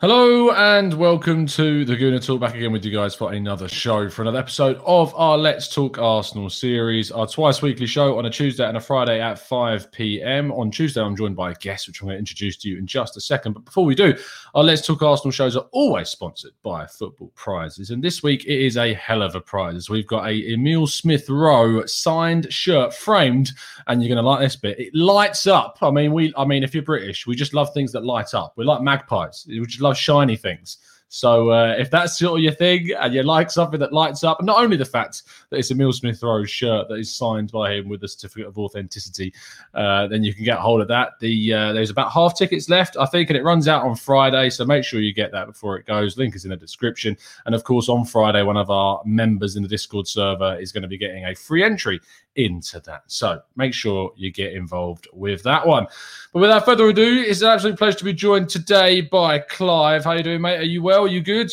Hello and welcome to the Gooner Talk. Back again with you guys for another show, for another episode of our Let's Talk Arsenal series, our twice weekly show on a Tuesday and a Friday at 5 p.m. On Tuesday, I'm joined by a guest, which I'm going to introduce to you in just a second. But before we do, our Let's Talk Arsenal shows are always sponsored by Football Prizes. And this week, it is a hell of a prize. We've got a Emile Smith Rowe signed shirt framed, and you're going to like this bit. It lights up. I mean, we, I mean, if you're British, we just love things that light up. We're like magpies. We just love shiny things. So uh, if that's sort of your thing and you like something that lights up, not only the fact that it's Emile Smith Rowe shirt that is signed by him with a certificate of authenticity, uh, then you can get hold of that. The uh, there's about half tickets left, I think, and it runs out on Friday. So make sure you get that before it goes. Link is in the description. And of course, on Friday, one of our members in the Discord server is going to be getting a free entry into that. So make sure you get involved with that one. But without further ado, it's an absolute pleasure to be joined today by Clive. How are you doing, mate? Are you well? Are you good?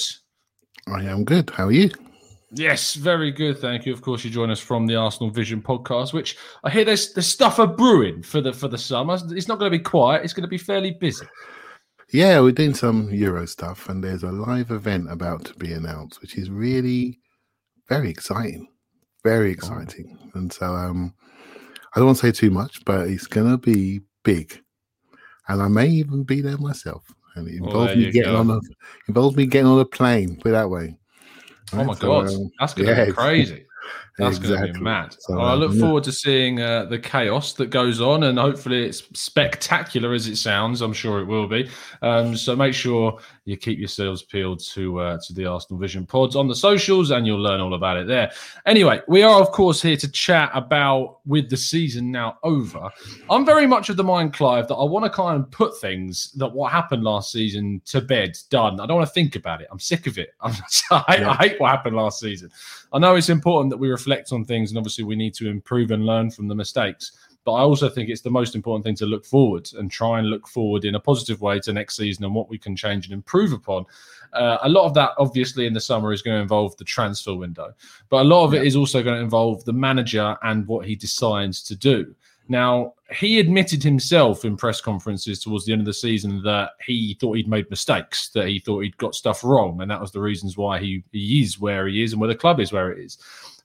I am good. How are you? Yes, very good. Thank you. Of course, you join us from the Arsenal Vision podcast, which I hear there's there's stuff are brewing for the for the summer. It's not going to be quiet. It's going to be fairly busy. Yeah, we're doing some Euro stuff, and there's a live event about to be announced, which is really very exciting. Very exciting. Oh. And so um I don't want to say too much, but it's gonna be big. And I may even be there myself. And it involves me getting go. on a involves me getting on a plane, put it that way. Right? Oh my so, god, um, that's gonna yeah, be crazy. That's exactly. going to be mad. So, well, I look forward to seeing uh, the chaos that goes on, and hopefully it's spectacular as it sounds. I'm sure it will be. Um, so make sure you keep yourselves peeled to uh, to the Arsenal Vision pods on the socials, and you'll learn all about it there. Anyway, we are of course here to chat about with the season now over. I'm very much of the mind, Clive, that I want to kind of put things that what happened last season to bed, done. I don't want to think about it. I'm sick of it. I'm, I, yeah. I hate what happened last season. I know it's important that we reflect on things, and obviously we need to improve and learn from the mistakes. But I also think it's the most important thing to look forward and try and look forward in a positive way to next season and what we can change and improve upon. Uh, a lot of that, obviously, in the summer is going to involve the transfer window, but a lot of yeah. it is also going to involve the manager and what he decides to do. Now, he admitted himself in press conferences towards the end of the season that he thought he'd made mistakes, that he thought he'd got stuff wrong, and that was the reasons why he, he is where he is and where the club is where it is.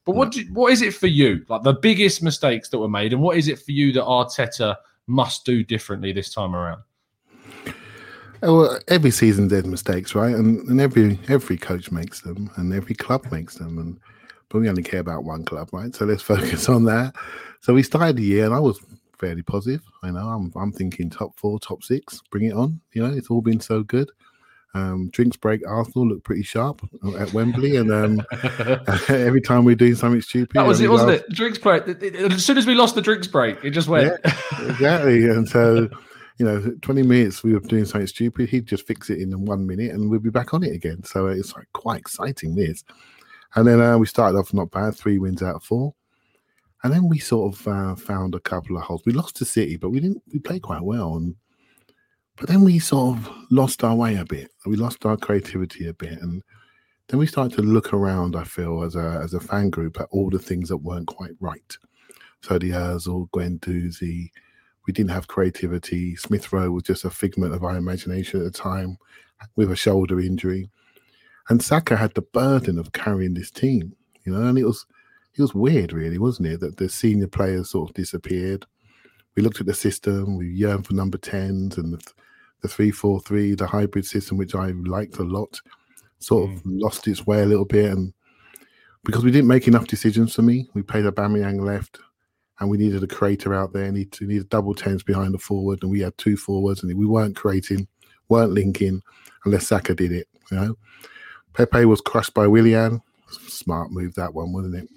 But what do, what is it for you? Like the biggest mistakes that were made, and what is it for you that Arteta must do differently this time around? Oh, well, every season there's mistakes, right? And, and every every coach makes them, and every club makes them, and but we only care about one club, right? So let's focus on that. So we started the year, and I was fairly positive. I know I'm I'm thinking top four, top six, bring it on. You know, it's all been so good. Um, drinks break Arsenal look pretty sharp at Wembley, and um, every time we're doing something stupid, that was it, wasn't it? Drinks break. As soon as we lost the drinks break, it just went. Yeah, exactly, and so you know, 20 minutes we were doing something stupid, he'd just fix it in one minute, and we'd be back on it again. So it's like quite exciting this. And then uh, we started off not bad, three wins out of four. And then we sort of uh, found a couple of holes. We lost to City, but we didn't. We played quite well, and but then we sort of lost our way a bit. We lost our creativity a bit, and then we started to look around. I feel as a as a fan group at all the things that weren't quite right. So the Özil, Guendouzi, we didn't have creativity. Smith Rowe was just a figment of our imagination at the time, with a shoulder injury, and Saka had the burden of carrying this team. You know, and it was it was weird, really, wasn't it? That the senior players sort of disappeared. We looked at the system. We yearned for number tens and the, the three four three, the hybrid system, which I liked a lot sort of mm. lost its way a little bit, and because we didn't make enough decisions for me, we played Aubameyang left, and we needed a creator out there. Need to need double tens behind the forward, and we had two forwards, and we weren't creating, weren't linking, unless Saka did it. You know, Pepe was crushed by Willian. Smart move that one, wasn't it?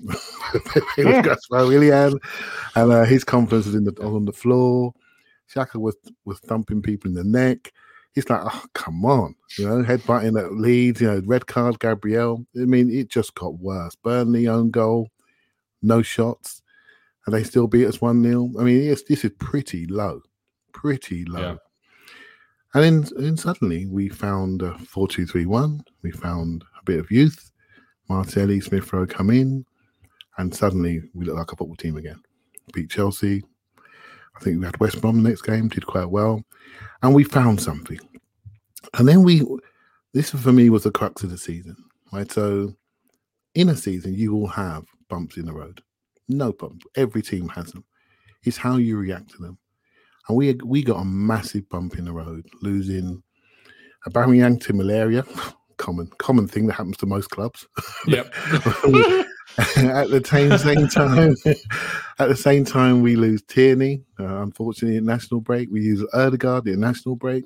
Pepe was crushed by Willian, and uh, his confidence was in the on the floor. Xhaka was was thumping people in the neck he's like, oh, come on, you know, headbutting at Leeds, you know, red card, Gabriel. I mean, it just got worse. Burnley own goal, no shots, and they still beat us 1 0. I mean, yes, this is pretty low, pretty low. Yeah. And then, then suddenly we found a 4 2 3 1. We found a bit of youth. Martinelli, Smith Rowe come in, and suddenly we look like a football team again. Beat Chelsea. I think we had West Brom the next game, did quite well and we found something. And then we, this for me was the crux of the season, right? So, in a season, you will have bumps in the road. No problem. Every team has them. It's how you react to them. And we we got a massive bump in the road, losing a Aubameyang to malaria. common common thing that happens to most clubs. Yep. at the same, same time, at the same time, we lose Tierney. Uh, unfortunately, at national break, we use Odegaard at national break.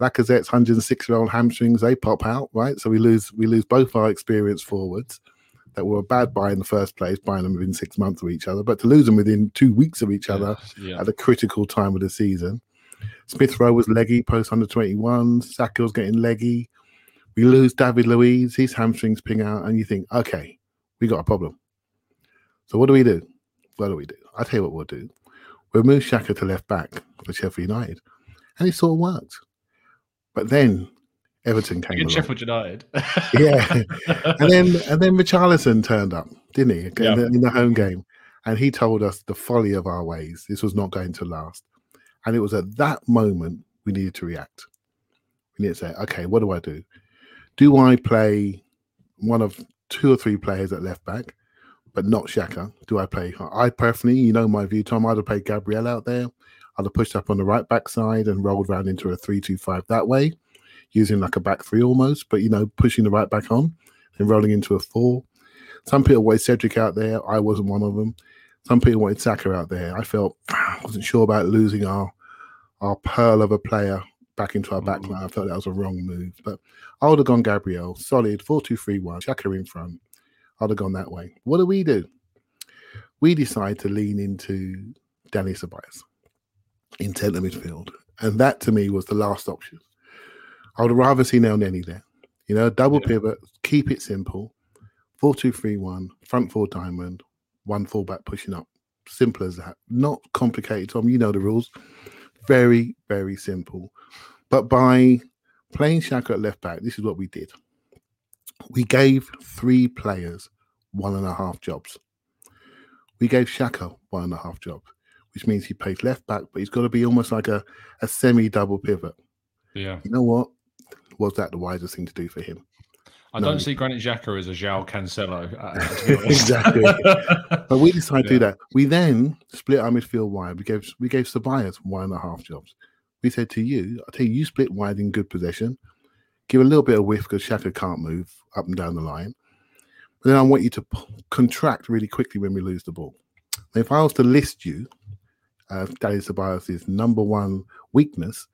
Lacazette's 106 year old hamstrings they pop out, right? So we lose we lose both our experienced forwards that were a bad buy in the first place, buying them within six months of each other, but to lose them within two weeks of each other yeah. at a critical time of the season. Smith Rowe was leggy post under 21. Saka was getting leggy. We lose David Luiz, his hamstrings ping out, and you think, okay, we got a problem. So what do we do? What do we do? I'll tell you what we'll do. We'll move Xhaka to left back for Sheffield United. And it sort of worked. But then Everton came along. Sheffield United. yeah. And then and then Richarlison turned up, didn't he? In, the, in the home game. And he told us the folly of our ways. This was not going to last. And it was at that moment we needed to react. We needed to say, okay, what do I do? Do I play one of two or three players at left back, but not Xhaka? Do I play? I personally, you know my view, Tom. I'd have played Gabriel out there. I'd have pushed up on the right back side and rolled around into a three-two-five that way, using like a back three almost, but you know, pushing the right back on and rolling into a four. Some people wanted Cedric out there. I wasn't one of them. Some people wanted Saka out there. I felt I wasn't sure about losing our our pearl of a player back into our back mm. line. I felt that was a wrong move. But I would have gone Gabriel, solid, 4 2 3 1, Xhaka in front. I'd have gone that way. What do we do? We decide to lean into Danny Ceballos in centre midfield. And that to me was the last option. I would rather see Elneny there. You know, double yeah. pivot, keep it simple. 4 2 3 1, front four diamond, one fullback pushing up. Simple as that. Not complicated, Tom. You know the rules. Very, very simple. But by playing Xhaka at left back, this is what we did. We gave three players one and a half jobs. We gave Xhaka one and a half jobs, which means he plays left back, but he's got to be almost like a, a semi double pivot. Yeah. You know what? Was that the wisest thing to do for him? I no. don't see Granit Xhaka as a João Cancelo. Uh, exactly. but we decided yeah. to do that. We then split our midfield wide. We gave we gave Ceballos one and a half jobs. We said to you, I tell you, you split wide in good possession. Give a little bit of whiff because Xhaka can't move up and down the line. But then I want you to p- contract really quickly when we lose the ball. Now, if I was to list you, uh, Danny Ceballos' number one weakness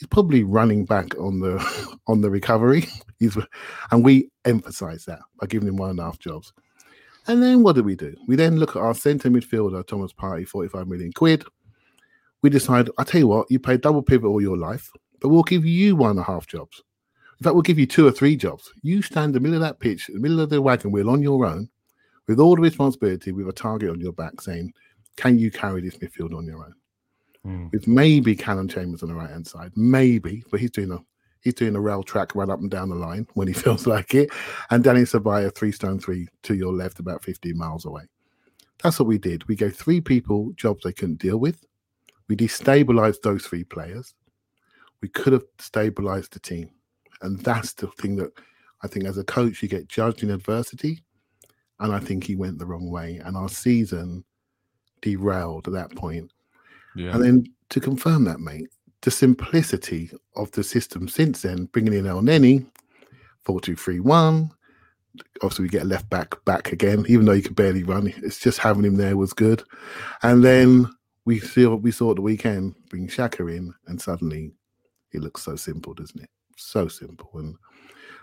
he's probably running back on the on the recovery. He's and we emphasize that by giving him one and a half jobs. And then what do we do? We then look at our centre midfielder, Thomas Partey, 45 million quid. We decide, I tell you what, you pay double pivot all your life, but we'll give you one and a half jobs. In fact, we'll give you two or three jobs. You stand in the middle of that pitch, in the middle of the wagon wheel on your own, with all the responsibility, with a target on your back saying, Can you carry this midfield on your own? mm. with maybe Callum Chambers on the right hand side, maybe, but he's doing a He's doing a rail track run up and down the line when he feels like it. And Danny Ceballos, three stone three to your left, about 15 miles away. That's what we did. We gave three people jobs they couldn't deal with. We destabilized those three players. We could have stabilized the team. And that's the thing that I think as a coach, you get judged in adversity. And I think he went the wrong way. And our season derailed at that point. Yeah. And then to confirm that, mate, the simplicity of the system since then, bringing in Elneny, 4 2 3 1. Obviously, we get a left back back again, even though he could barely run. It's just having him there was good. And then we saw we saw at the weekend bring Xhaka in, and suddenly it looks so simple, doesn't it? So simple. And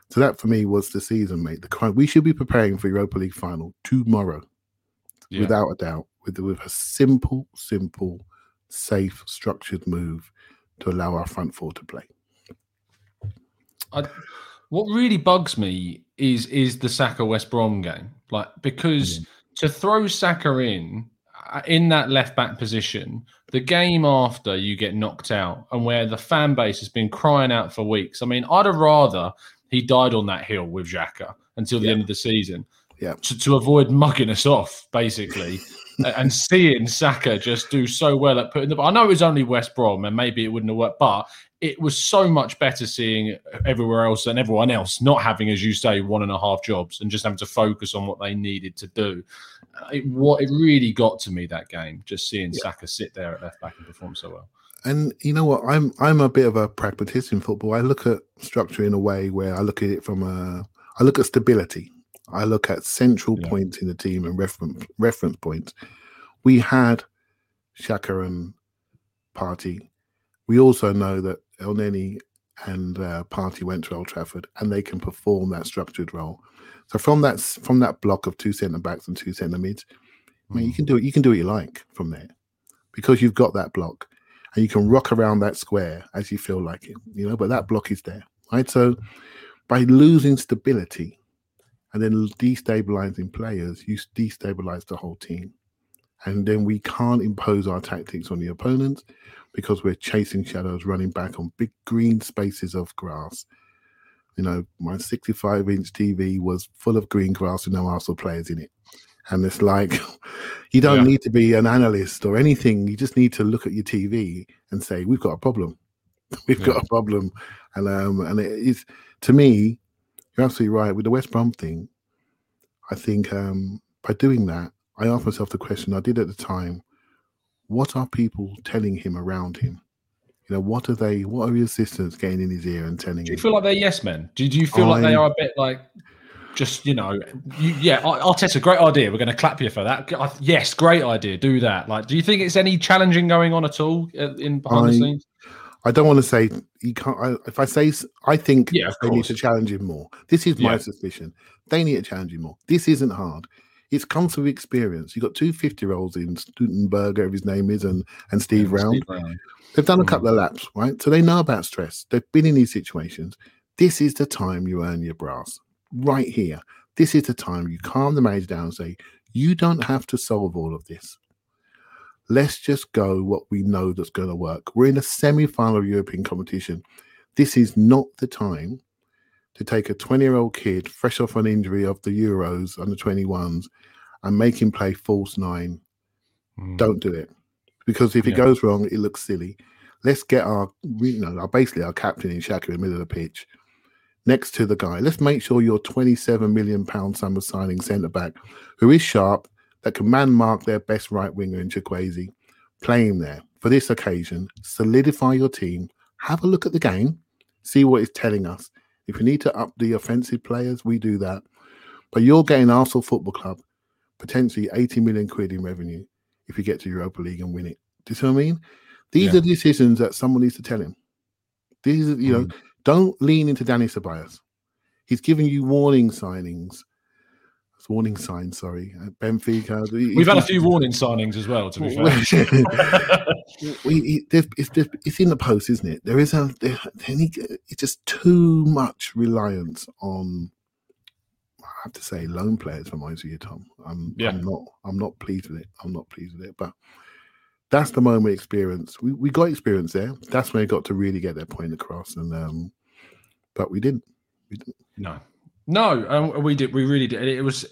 so that for me was the season, mate. The we should be preparing for Europa League final tomorrow, yeah. without a doubt, with with a simple, simple, safe, structured move to allow our front four to play. I, what really bugs me is is the Saka West Brom game, like because mm. to throw Saka in Uh, in that left back position, the game after you get knocked out, and where the fan base has been crying out for weeks. I mean, I'd have rather he died on that hill with Xhaka until the yeah. end of the season. Yeah. To, to avoid mugging us off, basically. and seeing Saka just do so well at putting the. I know it was only West Brom, and maybe it wouldn't have worked, but it was so much better seeing everywhere else and everyone else not having, as you say, one and a half jobs and just having to focus on what they needed to do. It what it really got to me that game, just seeing yeah. Saka sit there at left back and perform so well. And you know what? I'm I'm a bit of a pragmatist in football. I look at structure in a way where I look at it from a I look at stability. I look at central yeah. points in the team and reference reference points. We had Xhaka and Partey. We also know that El Elneny and uh, Partey went to Old Trafford and they can perform that structured role. So from that from that block of two centre backs and two centre mids, I mean, you can mm. do it. You can do what you like from there because you've got that block and you can rock around that square as you feel like it. You know, but that block is there, right? So by losing stability, and then destabilizing players, you destabilize the whole team. And then we can't impose our tactics on the opponent because we're chasing shadows, running back on big green spaces of grass. You know, my 65 inch TV was full of green grass with no Arsenal players in it. And it's like, you don't yeah. need to be an analyst or anything. You just need to look at your TV and say, we've got a problem. We've yeah. got a problem. And, um, and it is, to me, you're absolutely right. With the West Brom thing, I think um, by doing that, I asked myself the question I did at the time what are people telling him around him? You know, what are they, what are his assistants getting in his ear and telling him? Do you feel like they're yes men? Do, do you feel I, like they are a bit like, just, you know, you, yeah, Arteta, great idea. We're going to clap you for that. Yes, great idea. Do that. Like, do you think it's any challenging going on at all uh, in behind I, the scenes? I don't want to say you can't. I, if I say, I think yeah, they need to challenge him more. This is my yeah. suspicion. They need to challenge him more. This isn't hard. It's comes with experience. You've got two 50 year olds in Stutenberger, his name is, and and Steve, yeah, Round. Steve They've done a mm. couple of laps, right? So they know about stress. They've been in these situations. This is the time you earn your brass. Right here. This is the time you calm the manager down and say, you don't have to solve all of this. Let's just go what we know that's going to work. We're in a semi final European competition. This is not the time to take a 20 year old kid fresh off an injury of the Euros under 21s and make him play false nine. Mm. Don't do it. Because if yeah. it goes wrong, it looks silly. Let's get our, you know, our, basically our captain in Xhaka in the middle of the pitch next to the guy. Let's make sure your 27 million pound summer signing centre back, who is sharp, that can man mark their best right winger in Chukwueze, playing there for this occasion. Solidify your team. Have a look at the game. See what it's telling us. If you need to up the offensive players, we do that. But you're getting Arsenal Football Club potentially 80 million quid in revenue if you get to Europa League and win it. Do you see what I mean? These yeah. are decisions that someone needs to tell him. These are, you mm. know, don't lean into Danny Ceballos. He's giving you warning signings warning signs. Sorry, Benfica. We've had a few warning signings as well. To be fair, we, it's, it's, in the post, isn't it? There is a there, it's just too much reliance on. I have to say, loan players for most of you, Tom. I'm, yeah. I'm not. I'm not pleased with it. I'm not pleased with it, but. That's the moment experience. We, we got experience there. That's when they got to really get their point across. And um, but we didn't. We didn't. No, no, um, we did. We really did. It was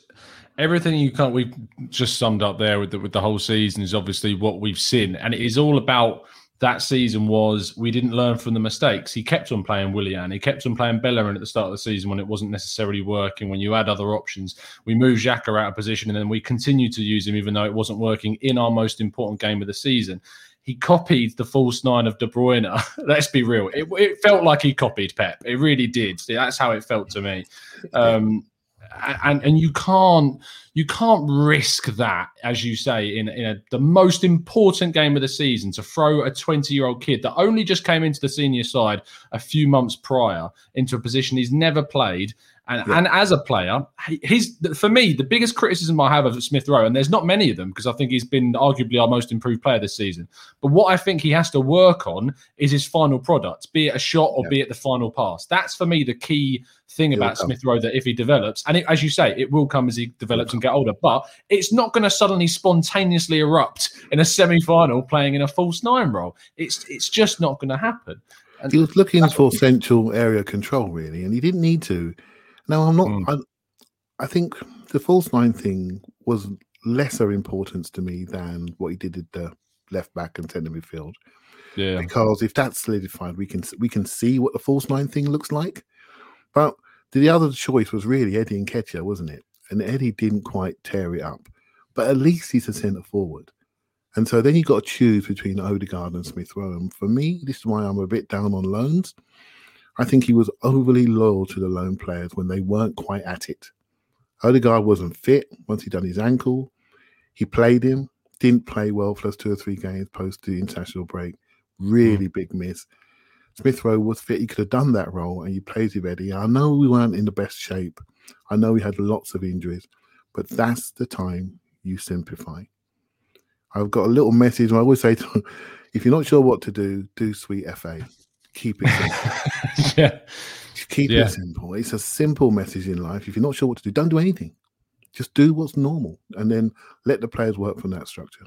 everything you can't. We just summed up there with the, with the whole season is obviously what we've seen, and it is all about that season was we didn't learn from the mistakes. He kept on playing Willian. He kept on playing Bellerin at the start of the season when it wasn't necessarily working. When you had other options, we moved Xhaka out of position and then we continued to use him even though it wasn't working in our most important game of the season. He copied the false nine of De Bruyne. Let's be real. It, it, felt like he copied Pep. It really did. That's how it felt to me. Um, and and you can't you can't risk that, as you say, in in a, the most important game of the season to throw a 20 year old kid that only just came into the senior side a few months prior into a position he's never played and, yeah. and as a player, he's for me the biggest criticism I have of Smith Rowe, and there's not many of them because I think he's been arguably our most improved player this season. But what I think he has to work on is his final product, be it a shot or yeah. be it the final pass. That's for me the key thing it about Smith Rowe that if he develops, and it, as you say, it will come as he develops and get older, but it's not going to suddenly spontaneously erupt in a semi-final playing in a false nine role. It's it's just not going to happen. And he was looking for central area control, really, and he didn't need to. Now, I'm not. Mm. I, I think the false nine thing was lesser importance to me than what he did at the left back and centre midfield. Yeah. Because if that's solidified, we can we can see what the false nine thing looks like. But the other choice was really Eddie Nketiah, wasn't it? And Eddie didn't quite tear it up. But at least he's a centre forward. And so then you've got to choose between Odegaard and Smith Rowe. And for me, this is why I'm a bit down on loans I think he was overly loyal to the lone players when they weren't quite at it. Odegaard wasn't fit once he'd done his ankle. He played him, didn't play well for those two or three games post the international break. Really mm. big miss. Smith Rowe was fit. He could have done that role and he plays with Eddie. I know we weren't in the best shape. I know we had lots of injuries, but that's the time you simplify. I've got a little message. I always say to if you're not sure what to do, do sweet FA keep it simple. yeah. Keep yeah. it simple. It's a simple message in life. If you're not sure what to do, don't do anything. Just do what's normal and then let the players work from that structure.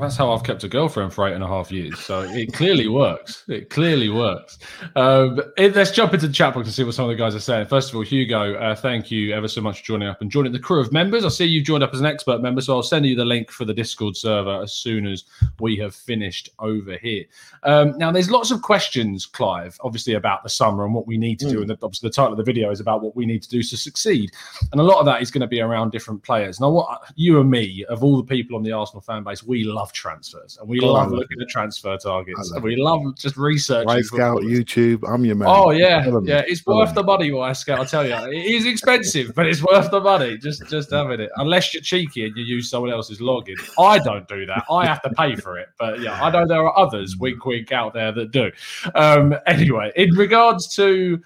That's how I've kept a girlfriend for eight and a half years. So it clearly works. It clearly works. Um, it, let's jump into the chat box and see what some of the guys are saying. First of all, Hugo, uh, thank you ever so much for joining up and joining the crew of members. I see you've joined up as an expert member, so I'll send you the link for the Discord server as soon as we have finished over here. Um, now, there's lots of questions, Clive, obviously about the summer and what we need to mm. do. And the, obviously, the title of the video is about what we need to do to succeed. And a lot of that is going to be around different players. Now, what you and me, of all the people on the Arsenal fan base, we love transfers and we oh, love looking at transfer targets. And we love just researching. Wyscout, YouTube, I'm your man. Oh yeah, yeah, it's worth the money, Wyscout. I tell you, it is expensive, but it's worth the money. Just, just having it. Unless you're cheeky and you use someone else's login. I don't do that. I have to pay for it. But yeah, I know there are others, wink, wink, out there that do. Um, anyway, in regards to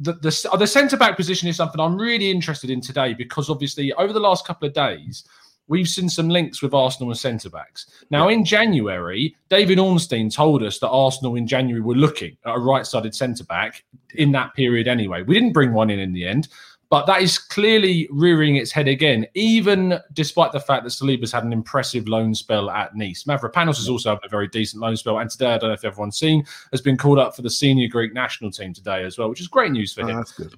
the the, uh, the centre back position is something I'm really interested in today because obviously over the last couple of days we've seen some links with Arsenal and centre backs. Now, yeah. in January, David Ornstein told us that Arsenal in January were looking at a right sided centre back in that period anyway. We didn't bring one in in the end. But that is clearly rearing its head again, even despite the fact that Saliba's had an impressive loan spell at Nice. Mavropanos has also had a very decent loan spell. And today, I don't know if everyone's seen, has been called up for the senior Greek national team today as well, which is great news for oh, him. That's good.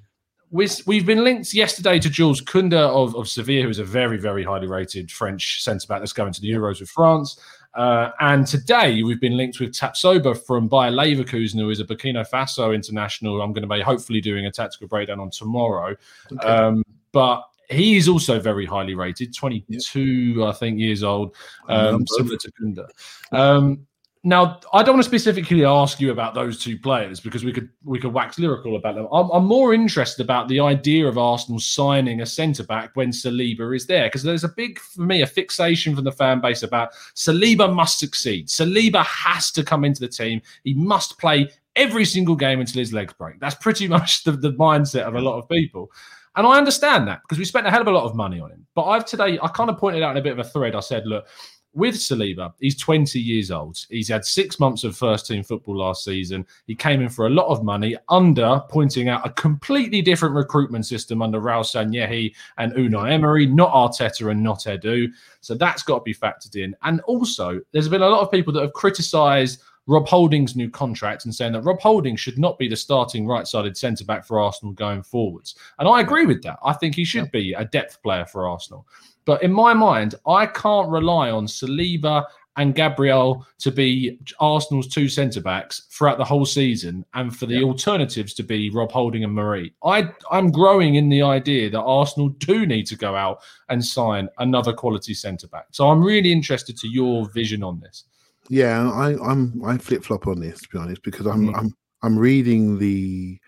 We've been linked yesterday to Jules Koundé of, of Sevilla, who's a very, very highly rated French centre back that's going to the Euros with France. Uh, and today we've been linked with Tapsoba from Bayer Leverkusen, who is a Burkina Faso international. I'm going to be hopefully doing a tactical breakdown on tomorrow. Okay. Um, but he is also very highly rated, 22, yep. I think, years old, um, similar to Koundé. Um, now, I don't want to specifically ask you about those two players because we could we could wax lyrical about them. I'm, I'm more interested about the idea of Arsenal signing a centre back when Saliba is there because there's a big for me a fixation from the fan base about Saliba must succeed. Saliba has to come into the team. He must play every single game until his legs break. That's pretty much the, the mindset of a lot of people. And I understand that because we spent a hell of a lot of money on him. But I've today, I kind of pointed out in a bit of a thread. I said, look, with Saliba, he's 20 years old. He's had six months of first team football last season. He came in for a lot of money under pointing out a completely different recruitment system under Raul Sanllehi and Unai Emery, not Arteta and not Edu. So that's got to be factored in. And also, there's been a lot of people that have criticised Rob Holding's new contract and saying that Rob Holding should not be the starting right sided centre back for Arsenal going forwards. And I agree with that. I think he should be a depth player for Arsenal. But in my mind, I can't rely on Saliba and Gabriel to be Arsenal's two centre backs throughout the whole season, and for the yeah. alternatives to be Rob Holding and Mari. I I'm growing in the idea that Arsenal do need to go out and sign another quality centre back. So I'm really interested to your vision on this. Yeah, I, I'm I flip flop on this to be honest because I'm mm. I'm I'm reading the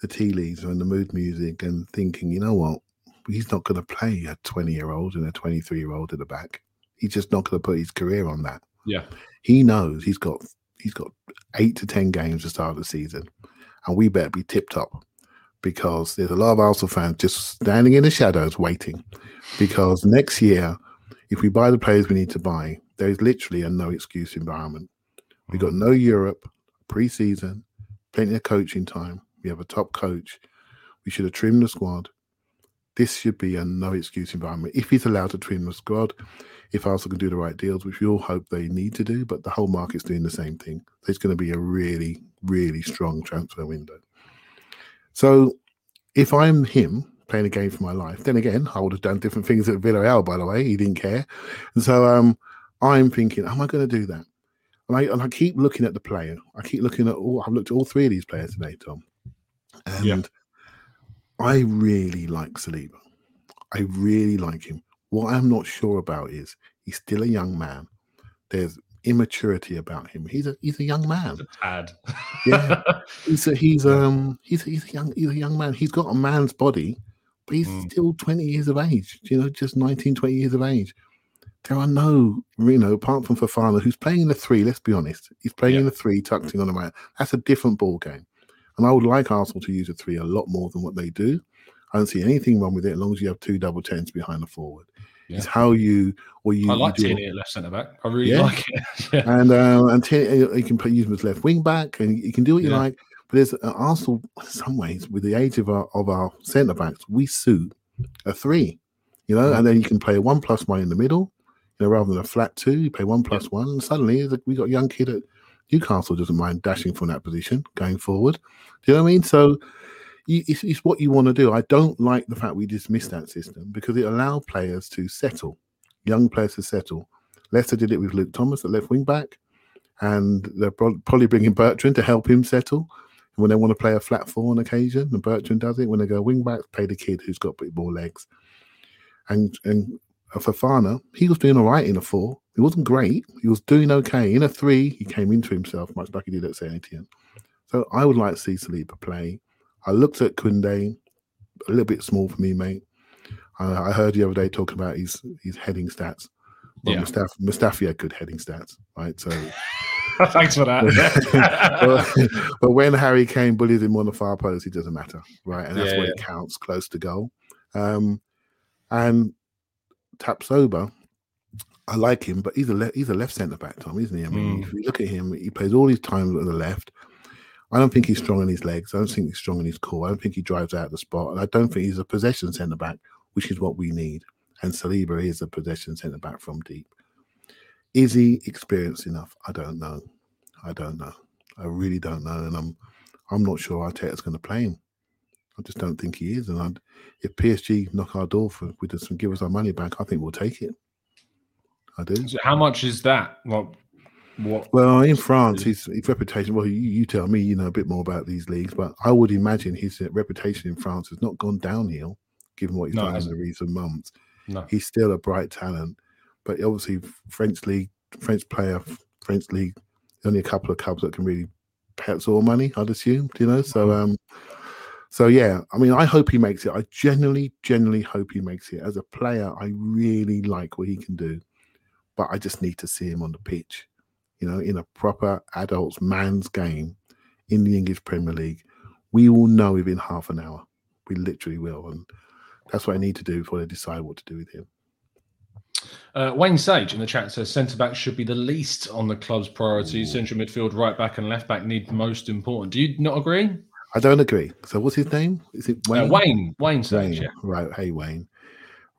the tea leaves and the mood music and thinking, you know what, he's not going to play a 20 year old and a 23 year old at the back. He's just not going to put his career on that. Yeah, he knows he's got he's got eight to ten games to start the season, and we better be tip top because there's a lot of Arsenal fans just standing in the shadows waiting. Because next year, if we buy the players we need to buy, there is literally a no excuse environment. We got no Europe preseason, plenty of coaching time. We have a top coach. We should have trimmed the squad. This should be a no excuse environment. If he's allowed to trim the squad, if Arsenal can do the right deals, which we all hope they need to do, but the whole market's doing the same thing. There's going to be a really, really strong transfer window. So if I'm him playing a game for my life, then again, I would have done different things at Villarreal, by the way. He didn't care. And so um, I'm thinking, am I going to do that? And I, and I keep looking at the player. I keep looking at all, I've looked at all three of these players today, Tom. And yeah. I really like Saliba. I really like him. What I'm not sure about is he's still a young man. There's immaturity about him. He's a he's a young man. A tad. yeah. He's a, he's um he's a, he's a young he's a young man. He's got a man's body, but he's mm. still 20 years of age. You know, just 19, 20 years of age. There are no, you know, apart from Fofana, who's playing in the three. Let's be honest, he's playing yeah. in the three, tucked in on the right. That's a different ball game. And I would like Arsenal to use a three a lot more than what they do. I don't see anything wrong with it as long as you have two double tens behind the forward. Yeah. It's how you or you. I like Tierney at left centre back. I really yeah. like it. yeah. And uh, and Tierney, uh, you can put use him as left wing back, and you can do what you like. But there's uh, Arsenal, in some ways, with the age of our of our centre backs, we suit a three, you know, and then you can play a one plus one in the middle, you know, rather than a flat two. You play one plus one, and suddenly we got a young kid at Newcastle doesn't mind dashing from that position going forward. Do you know what I mean? So it's, it's what you want to do. I don't like the fact we dismiss that system because it allowed players to settle, young players to settle. Leicester did it with Luke Thomas at left wing back, and they're probably bringing Bertrand to help him settle. And when they want to play a flat four on occasion, and Bertrand does it. When they go wing back, play the kid who's got a bit more legs. And and Fofana, he was doing all right in a four. He wasn't great. He was doing okay. In a three, he came into himself, much like he did at Saint Etienne. So I would like to see Saliba play. I looked at Koundé, a little bit small for me, mate. I, I heard the other day talking about his his heading stats. Well, yeah. Mustaf- Mustafi had good heading stats, right? So thanks for that. but, but, when Harry Kane bullies him on the far post, it doesn't matter, right? And that's yeah, when yeah. it counts close to goal. Um, and Tapsoba, I like him, but he's a le- he's a left centre back, Tom, isn't he? I mean, mm. if you look at him, he plays all his time on the left. I don't think he's strong in his legs. I don't think he's strong in his core. I don't think he drives out the spot. And I don't think he's a possession centre back, which is what we need. And Saliba is a possession centre back from deep. Is he experienced enough? I don't know. I don't know. I really don't know. And I'm I'm not sure Arteta's going to play him. I just don't think he is. And I'd, if PSG knock our door for with us and give us our money back, I think we'll take it. I do. So how much is that? Well, what? Well, in France, his, his reputation. Well, you, you, tell me. You know a bit more about these leagues, but I would imagine his reputation in France has not gone downhill, given what he's no, done in the recent months. No. He's still a bright talent, but obviously French league, French player, French league. Only a couple of clubs that can really pay all money. I'd assume. You know, so mm-hmm. um, so yeah. I mean, I hope he makes it. I genuinely, genuinely hope he makes it. As a player, I really like what he can do, but I just need to see him on the pitch you know, in a proper adults man's game in the English Premier League, we will know within half an hour. We literally will. And that's what I need to do before they decide what to do with him. Uh, Wayne Sage in the chat says centre back should be the least on the club's priorities. Central midfield, right back, and left back need the most important. Do you not agree? I don't agree. So, what's his name? Is it Wayne? Uh, Wayne. Wayne. Wayne. Yeah. Right. Hey, Wayne.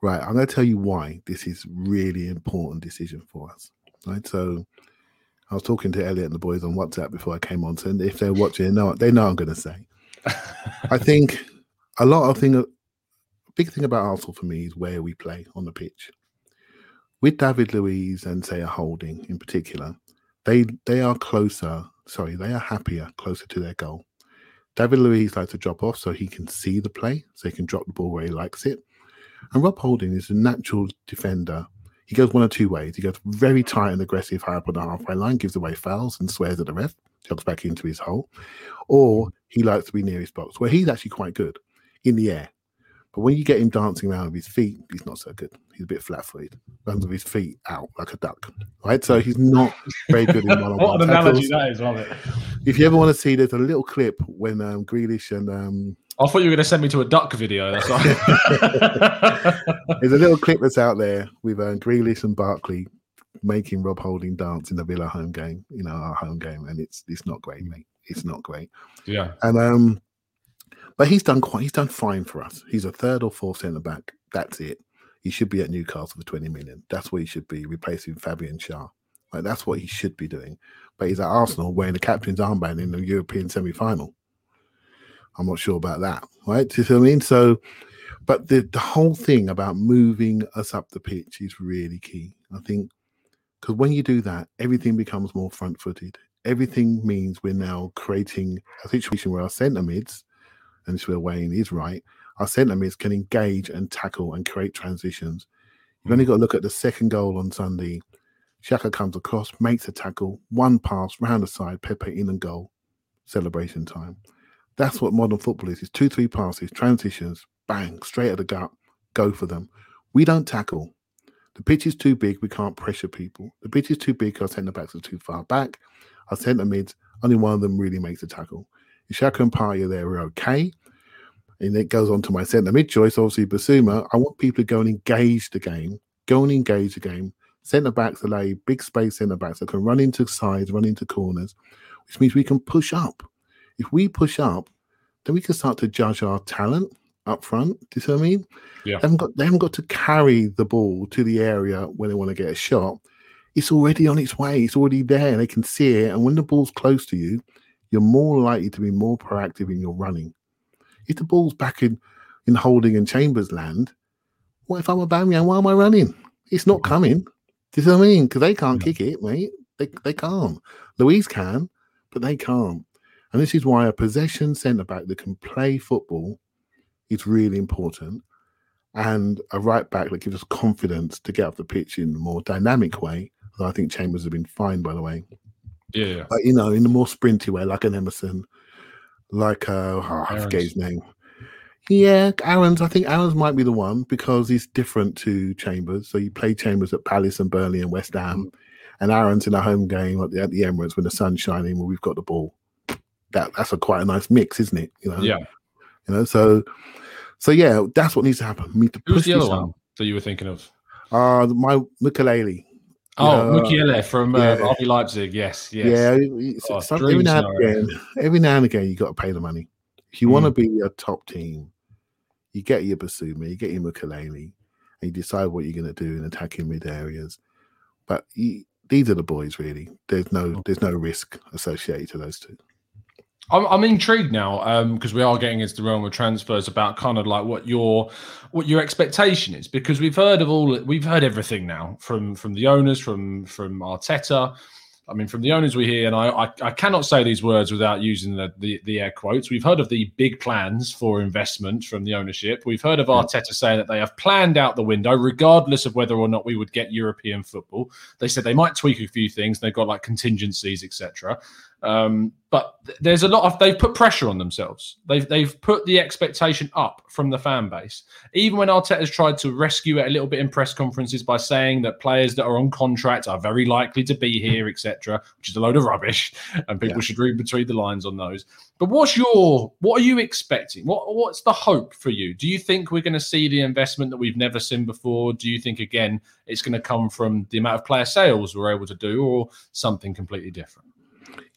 Right. I'm going to tell you why this is really important decision for us. Right. So, I was talking to Elliot and the boys on WhatsApp before I came on, so if they're watching, they know, they know I'm going to say. I think a lot of thing, a big thing about Arsenal for me is where we play on the pitch. With David Luiz and say a Holding in particular, they they are closer. Sorry, they are happier closer to their goal. David Luiz likes to drop off so he can see the play, so he can drop the ball where he likes it. And Rob Holding is a natural defender he goes one or two ways. He goes very tight and aggressive high up on the halfway line, gives away fouls and swears at the ref, jogs back into his hole. Or he likes to be near his box, where he's actually quite good in the air. But when you get him dancing around with his feet, he's not so good. He's a bit flat footed, runs with his feet out like a duck. Right? So he's not very good in one on one. What an analogy that is, love it. If you ever want to see, there's a little clip when um, Grealish and um, I thought you were going to send me to a duck video. That's There's a little clip that's out there with uh, Grealish and Barkley making Rob Holding dance in the Villa home game, you know, our home game, and it's it's not great, mate. It's not great. Yeah. And um, but he's done quite. He's done fine for us. He's a third or fourth centre back. That's it. He should be at Newcastle for 20 million. That's what he should be, replacing Fabian Schär. Like that's what he should be doing. But he's at Arsenal wearing the captain's armband in the European semi-final. I'm not sure about that, right? Do you see what I mean? So, but the, the whole thing about moving us up the pitch is really key. I think because when you do that, everything becomes more front footed. Everything means we're now creating a situation where our centre mids, and this is where Wayne is right, our centre mids can engage and tackle and create transitions. You've only hmm. got to look at the second goal on Sunday. Xhaka comes across, makes a tackle, one pass round the side, Pepe in and goal, celebration time. That's what modern football is. It's two, three passes, transitions, bang, straight at the gut, go for them. We don't tackle. The pitch is too big. We can't pressure people. The pitch is too big. Our centre backs are too far back. Our centre mids, only one of them really makes a tackle. Xhaka and Partey there we're okay. And it goes on to my centre mid choice, obviously Bissouma. I want people to go and engage the game. Go and engage the game. Centre backs allow big space centre backs that can run into sides, run into corners, which means we can push up. If we push up, then we can start to judge our talent up front. Do you see what I mean? Yeah. They haven't got they haven't got to carry the ball to the area when they want to get a shot. It's already on its way. It's already there. They can see it. And when the ball's close to you, you're more likely to be more proactive in your running. If the ball's back in, in Holding and Chambers land, what if I'm a Bamian? Why am I running? It's not coming. Do you know what I mean? Because they can't yeah. kick it, mate. They, they can't. Luiz can, but they can't. And this is why a possession centre back that can play football is really important. And a right back that gives us confidence to get up the pitch in a more dynamic way. I think Chambers have been fine, by the way. Yeah. But, you know, in a more sprinty way, like an Emerson, like, uh, oh, I forget his name. Yeah, Aarons. I think Aarons might be the one because he's different to Chambers. So you play Chambers at Palace and Burnley and West Ham, mm. and Aarons in a home game at the, at the Emirates when the sun's shining, when we've got the ball that that's a quite a nice mix, isn't it? You know, yeah. You know, so so yeah, that's what needs to happen. Me to Who's the other one that you were thinking of? Uh my Mukiele. Oh, know, Mukiele from uh, yeah. RB Leipzig. Yes, yes. Yeah, oh, every now and again, every now and again, you got to pay the money. If you mm. want to be a top team, you get your Bissouma, you get your Mukiele, and you decide what you're going to do in attacking mid areas. But you, these are the boys, really. There's no, mm. there's no risk associated to those two. I'm, I'm intrigued now because um, we are getting into the realm of transfers about kind of like what your what your expectation is because we've heard of all we've heard everything now from from the owners from from Arteta. I mean, from the owners we hear, and I, I, I cannot say these words without using the, the, the air quotes. We've heard of the big plans for investment from the ownership. We've heard of Arteta saying that they have planned out the window, regardless of whether or not we would get European football. They said they might tweak a few things. They've got like contingencies, etc. Um, but th- there's a lot of they've put pressure on themselves. They've they've put the expectation up from the fan base. Even when Arteta's tried to rescue it a little bit in press conferences by saying that players that are on contract are very likely to be here, etc., which is a load of rubbish, and people yeah. should read between the lines on those. But what's your what are you expecting? What what's the hope for you? Do you think we're going to see the investment that we've never seen before? Do you think again it's going to come from the amount of player sales we're able to do, or something completely different?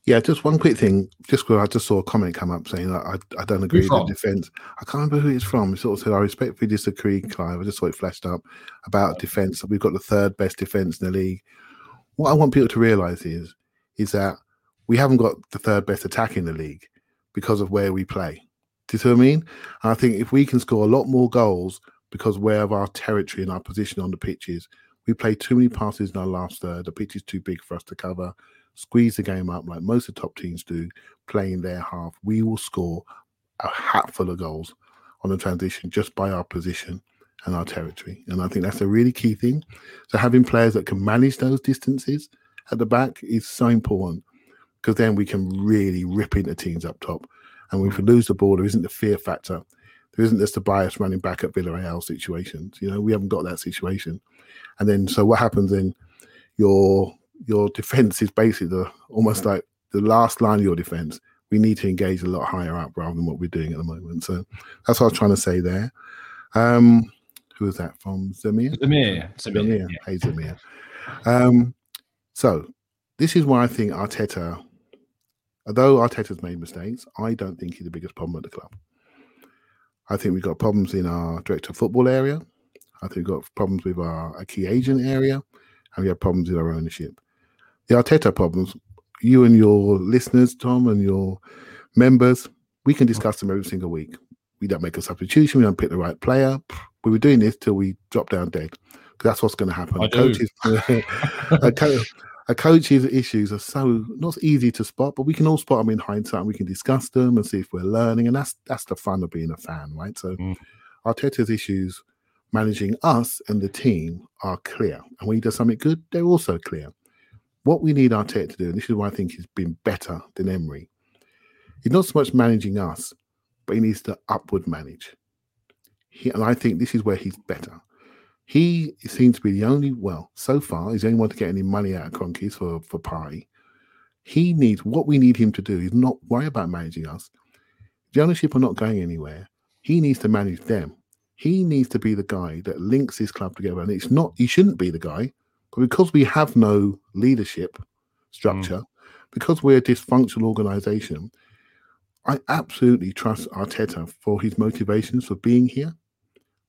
Yeah, just one quick thing. Just because I just saw a comment come up saying that I, I don't agree with the defense. I can't remember who it's from. It sort of said, I respectfully disagree, mm. Clive. I just saw it flashed up about defense. We've got the third best defense in the league. What I want people to realize is is that we haven't got the third best attack in the league because of where we play. Do you see what I mean? And I think if we can score a lot more goals because where of our territory and our position on the pitch is, we play too many passes in our last third. The pitch is too big for us to cover. Squeeze the game up like most of the top teams do, playing their half. We will score a hatful of goals on the transition just by our position and our territory. And I think that's a really key thing. So having players that can manage those distances at the back is so important because then we can really rip into teams up top. And if we mm. lose the ball, there isn't the fear factor. There isn't just the bias running back at Villarreal situations. You know, we haven't got that situation. And then so what happens then? Your your defense is basically the almost like the last line of your defense. We need to engage a lot higher up rather than what we're doing at the moment. So that's what I was trying to say there. Um, who is that from? Zamir? Zamir. Zamir. Zamir. Yeah. Hey, Zamir. Um, so this is why I think Arteta, although Arteta's made mistakes, I don't think he's the biggest problem at the club. I think we've got problems in our director of football area. I think we've got problems with our, our key agent area, and we have problems with our ownership. The Arteta problems, you and your listeners, Tom, and your members, we can discuss them every single week. We don't make a substitution. We don't pick the right player. We were doing this till we drop down dead. That's what's going to happen. I coaches, a, co- a coach's issues are so not easy to spot, but we can all spot them in hindsight. And we can discuss them and see if we're learning, and that's that's the fun of being a fan, right? So, mm. Arteta's issues managing us and the team are clear, and when he does something good, they're also clear. What we need Arteta to do, and this is why I think he's been better than Emery, he's not so much managing us, but he needs to upward manage. He, and I think this is where he's better. He seems to be the only, well, so far, he's the only one to get any money out of Kroenkes for, for Partey. He needs, what we need him to do is not worry about managing us. The ownership are not going anywhere. He needs to manage them. He needs to be the guy that links his club together. And it's not, he shouldn't be the guy, but because we have no leadership structure, mm. because we're a dysfunctional organization, I absolutely trust Arteta for his motivations for being here.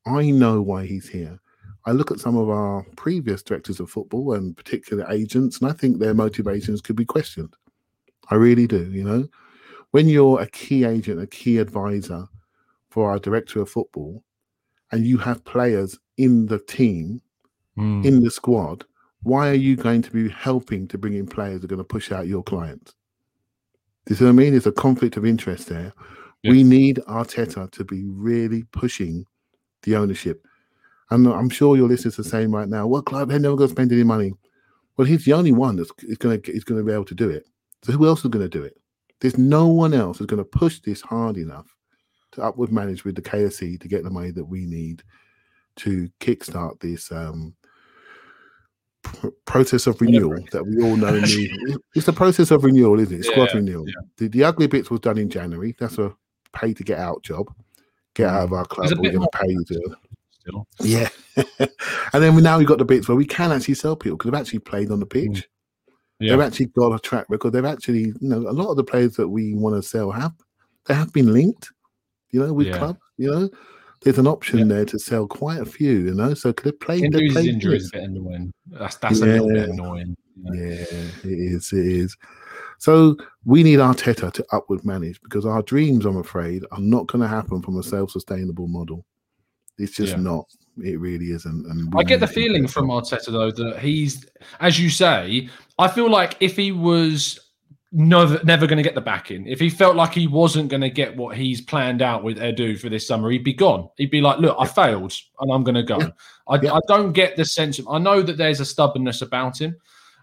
I know why he's here. I look at some of our previous directors of football and particular agents, and I think their motivations could be questioned. I really do. You know, when you're a key agent, a key advisor for our director of football, and you have players in the team, mm. in the squad, why are you going to be helping to bring in players that are going to push out your clients? Do you see what I mean? There's a conflict of interest there. Yes. We need Arteta to be really pushing the ownership. And I'm sure your listeners are saying right now, "Well, Clive, they're never going to spend any money." Well, he's the only one that's going to is going to be able to do it. So who else is going to do it? There's no one else who's going to push this hard enough to upward manage with the KSE to get the money that we need to kickstart this um, process of renewal that we all know need. it's the process of renewal, isn't it? Squad yeah, renewal. Yeah. The, the, ugly bits was done in January. That's a pay to get out job. Get out of our club. We're going to pay you to. Still. Yeah, and then we now we've got the bits where we can actually sell people because they've actually played on the pitch. Mm. Yeah. They've actually got a track record. They've actually, you know, a lot of the players that we want to sell have they have been linked, you know, with club. You know, there's an option yeah. there to sell quite a few, you know. So could they play? Injuries, they injuries, bit annoying. That's that's yeah. a little bit annoying. You know? Yeah, it is. It is. So we need Arteta to upward manage because our dreams, I'm afraid, are not going to happen from a self-sustainable model. It's just yeah. not. It really isn't. And I get the feeling from Arteta though that he's, as you say, I feel like if he was no, never going to get the backing. If he felt like he wasn't going to get what he's planned out with Edu for this summer, he'd be gone. He'd be like, "Look, I failed, and I'm going to go." Yeah. I, yeah. I, don't get the sense of. I know that there's a stubbornness about him.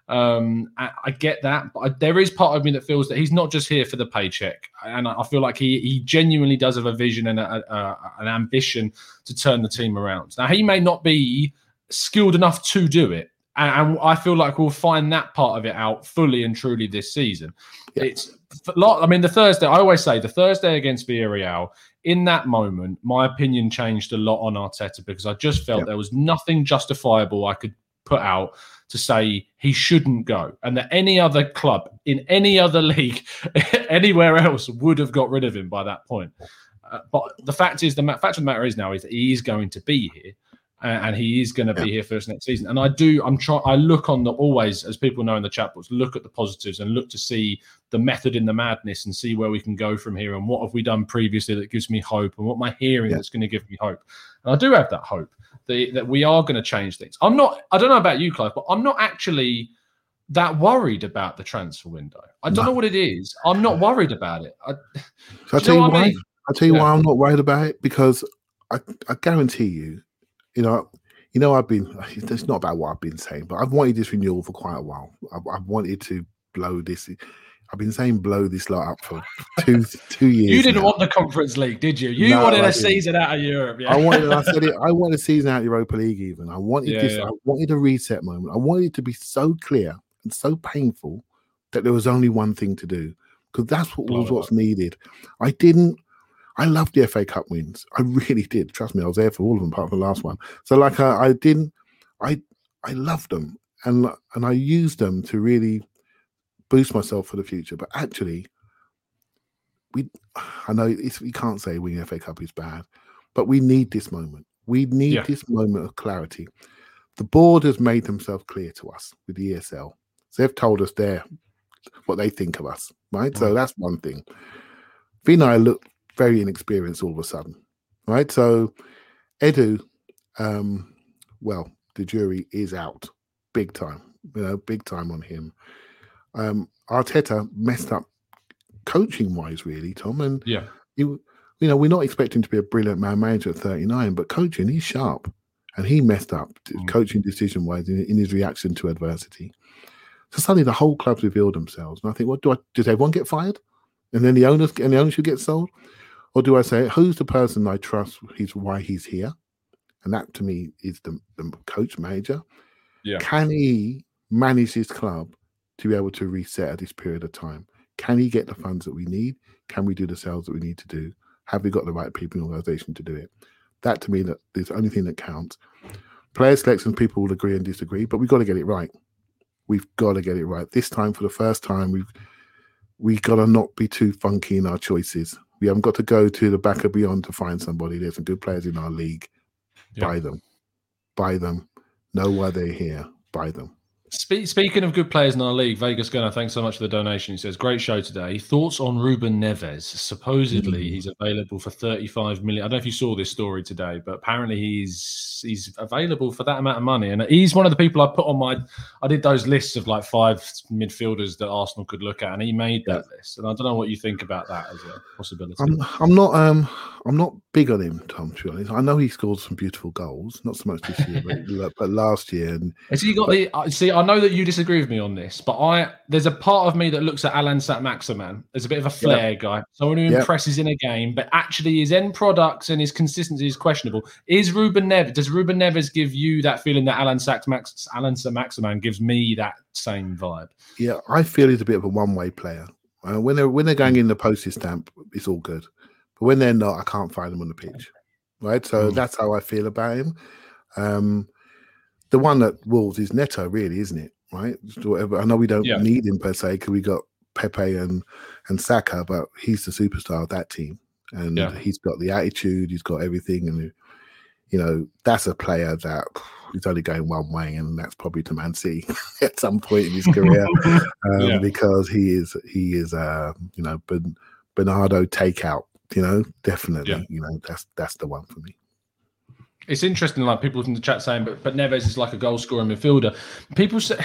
Um, I, I, get that, but I, there is part of me that feels that he's not just here for the paycheck, and I, feel like he he genuinely does have a vision and a, a, an ambition to turn the team around. Now, he may not be skilled enough to do it and, I feel like we'll find that part of it out fully and truly this season. Yeah. It's a lot. I mean, the Thursday. I always say the Thursday against Villarreal. In that moment, my opinion changed a lot on Arteta because I just felt yeah. there was nothing justifiable I could put out to say he shouldn't go, and that any other club in any other league, anywhere else, would have got rid of him by that point. Uh, but the fact is, the fact of the matter is now is that he is going to be here and he is going to be here for us next season. And I do, I'm trying, I look on the always, as people know in the chat books, look at the positives and look to see the method in the madness and see where we can go from here and what have we done previously that gives me hope and what my hearing yeah. that's going to give me hope. And I do have that hope that, that we are going to change things. I'm not, I don't know about you, Clive, but I'm not actually that worried about the transfer window. I don't no. know what it is. I'm not worried about it. I, so I tell you, why. I mean? I'll tell you yeah. why I'm not worried about it because I, I guarantee you you know, you know, I've been. It's not about what I've been saying, but I've wanted this renewal for quite a while. I've, I've wanted to blow this. I've been saying blow this lot up for two two years. You didn't now. want the Conference League, did you? You no, wanted I a didn't. season out of Europe. Yeah. I wanted. I said it. I wanted a season out of Europa League. Even I wanted yeah, this. Yeah. I wanted a reset moment. I wanted it to be so clear and so painful that there was only one thing to do because that's what was what's needed. I didn't. I loved the FA Cup wins. I really did. Trust me, I was there for all of them, apart from the last one. So, like, I, I didn't. I I loved them, and and I used them to really boost myself for the future. But actually, we. I know it's, we can't say winning FA Cup is bad, but we need this moment. We need yeah. this moment of clarity. The board has made themselves clear to us with the ESL. So they've told us their what they think of us, right? So mm. that's one thing. Vinai look very inexperienced all of a sudden, right? So Edu, um, well, the jury is out big time, you know, big time on him. Um, Arteta messed up coaching wise, really, Tom. And yeah, you, you know, we're not expecting to be a brilliant man manager at 39, but coaching, he's sharp and he messed up mm. coaching decision wise in, in, his reaction to adversity. So suddenly the whole club's revealed themselves. And I think, what do I, does everyone get fired? And then the owners and the ownership get sold? Or do I say, who's the person I trust? He's why he's here. And that to me is the, the coach manager. Yeah. Can he manage his club to be able to reset at this period of time? Can he get the funds that we need? Can we do the sales that we need to do? Have we got the right people in the organization to do it? That to me that is the only thing that counts. Player selection, people will agree and disagree, but we've got to get it right. We've got to get it right. This time, for the first time, we've we got to not be too funky in our choices. We haven't got to go to the back of beyond to find somebody. There's some good players in our league. Buy them. Buy them. Know why they're here. Buy them. Speaking of good players in our league, Vegas Gunner, thanks so much for the donation. He says, Great show today. Thoughts on Ruben Neves? Supposedly mm. he's available for 35 million. I don't know if you saw this story today, but apparently he's he's available for that amount of money. And he's one of the people I put on my I did those lists of like five midfielders that Arsenal could look at, and he made that yeah. list. And I don't know what you think about that as a possibility. I'm, I'm not um I'm not big on him, Tom. To be honest, I know he scored some beautiful goals. Not so much this year, but, but last year. And has he got but, the? See, I know that you disagree with me on this, but I there's a part of me that looks at Allan Saint-Maximin as a bit of a flair yeah. guy, someone who yeah. impresses in a game, but actually his end products and his consistency is questionable. Is Ruben Neves? Does Ruben Neves give you that feeling that Allan Saint-Max Allan Saint-Maximin gives me that same vibe? Yeah, I feel he's a bit of a one-way player. Uh, when they're when they're going in the postage stamp, it's all good. But when they're not, I can't find them on the pitch. Right. So mm. that's how I feel about him. Um, the one that Wolves is Neto, really, isn't it? Right. Whatever. I know we don't yeah. need him per se because we got Pepe and and Saka, but he's the superstar of that team, and yeah. he's got the attitude, he's got everything, and you know that's a player that he's only going one way, and that's probably to Man City at some point in his career, um, yeah. because he is he is uh, you know Bernardo takeout you know, definitely, yeah. you know, that's that's the one for me. It's interesting, like people from the chat saying, but but Neves is like a goal scoring midfielder. People say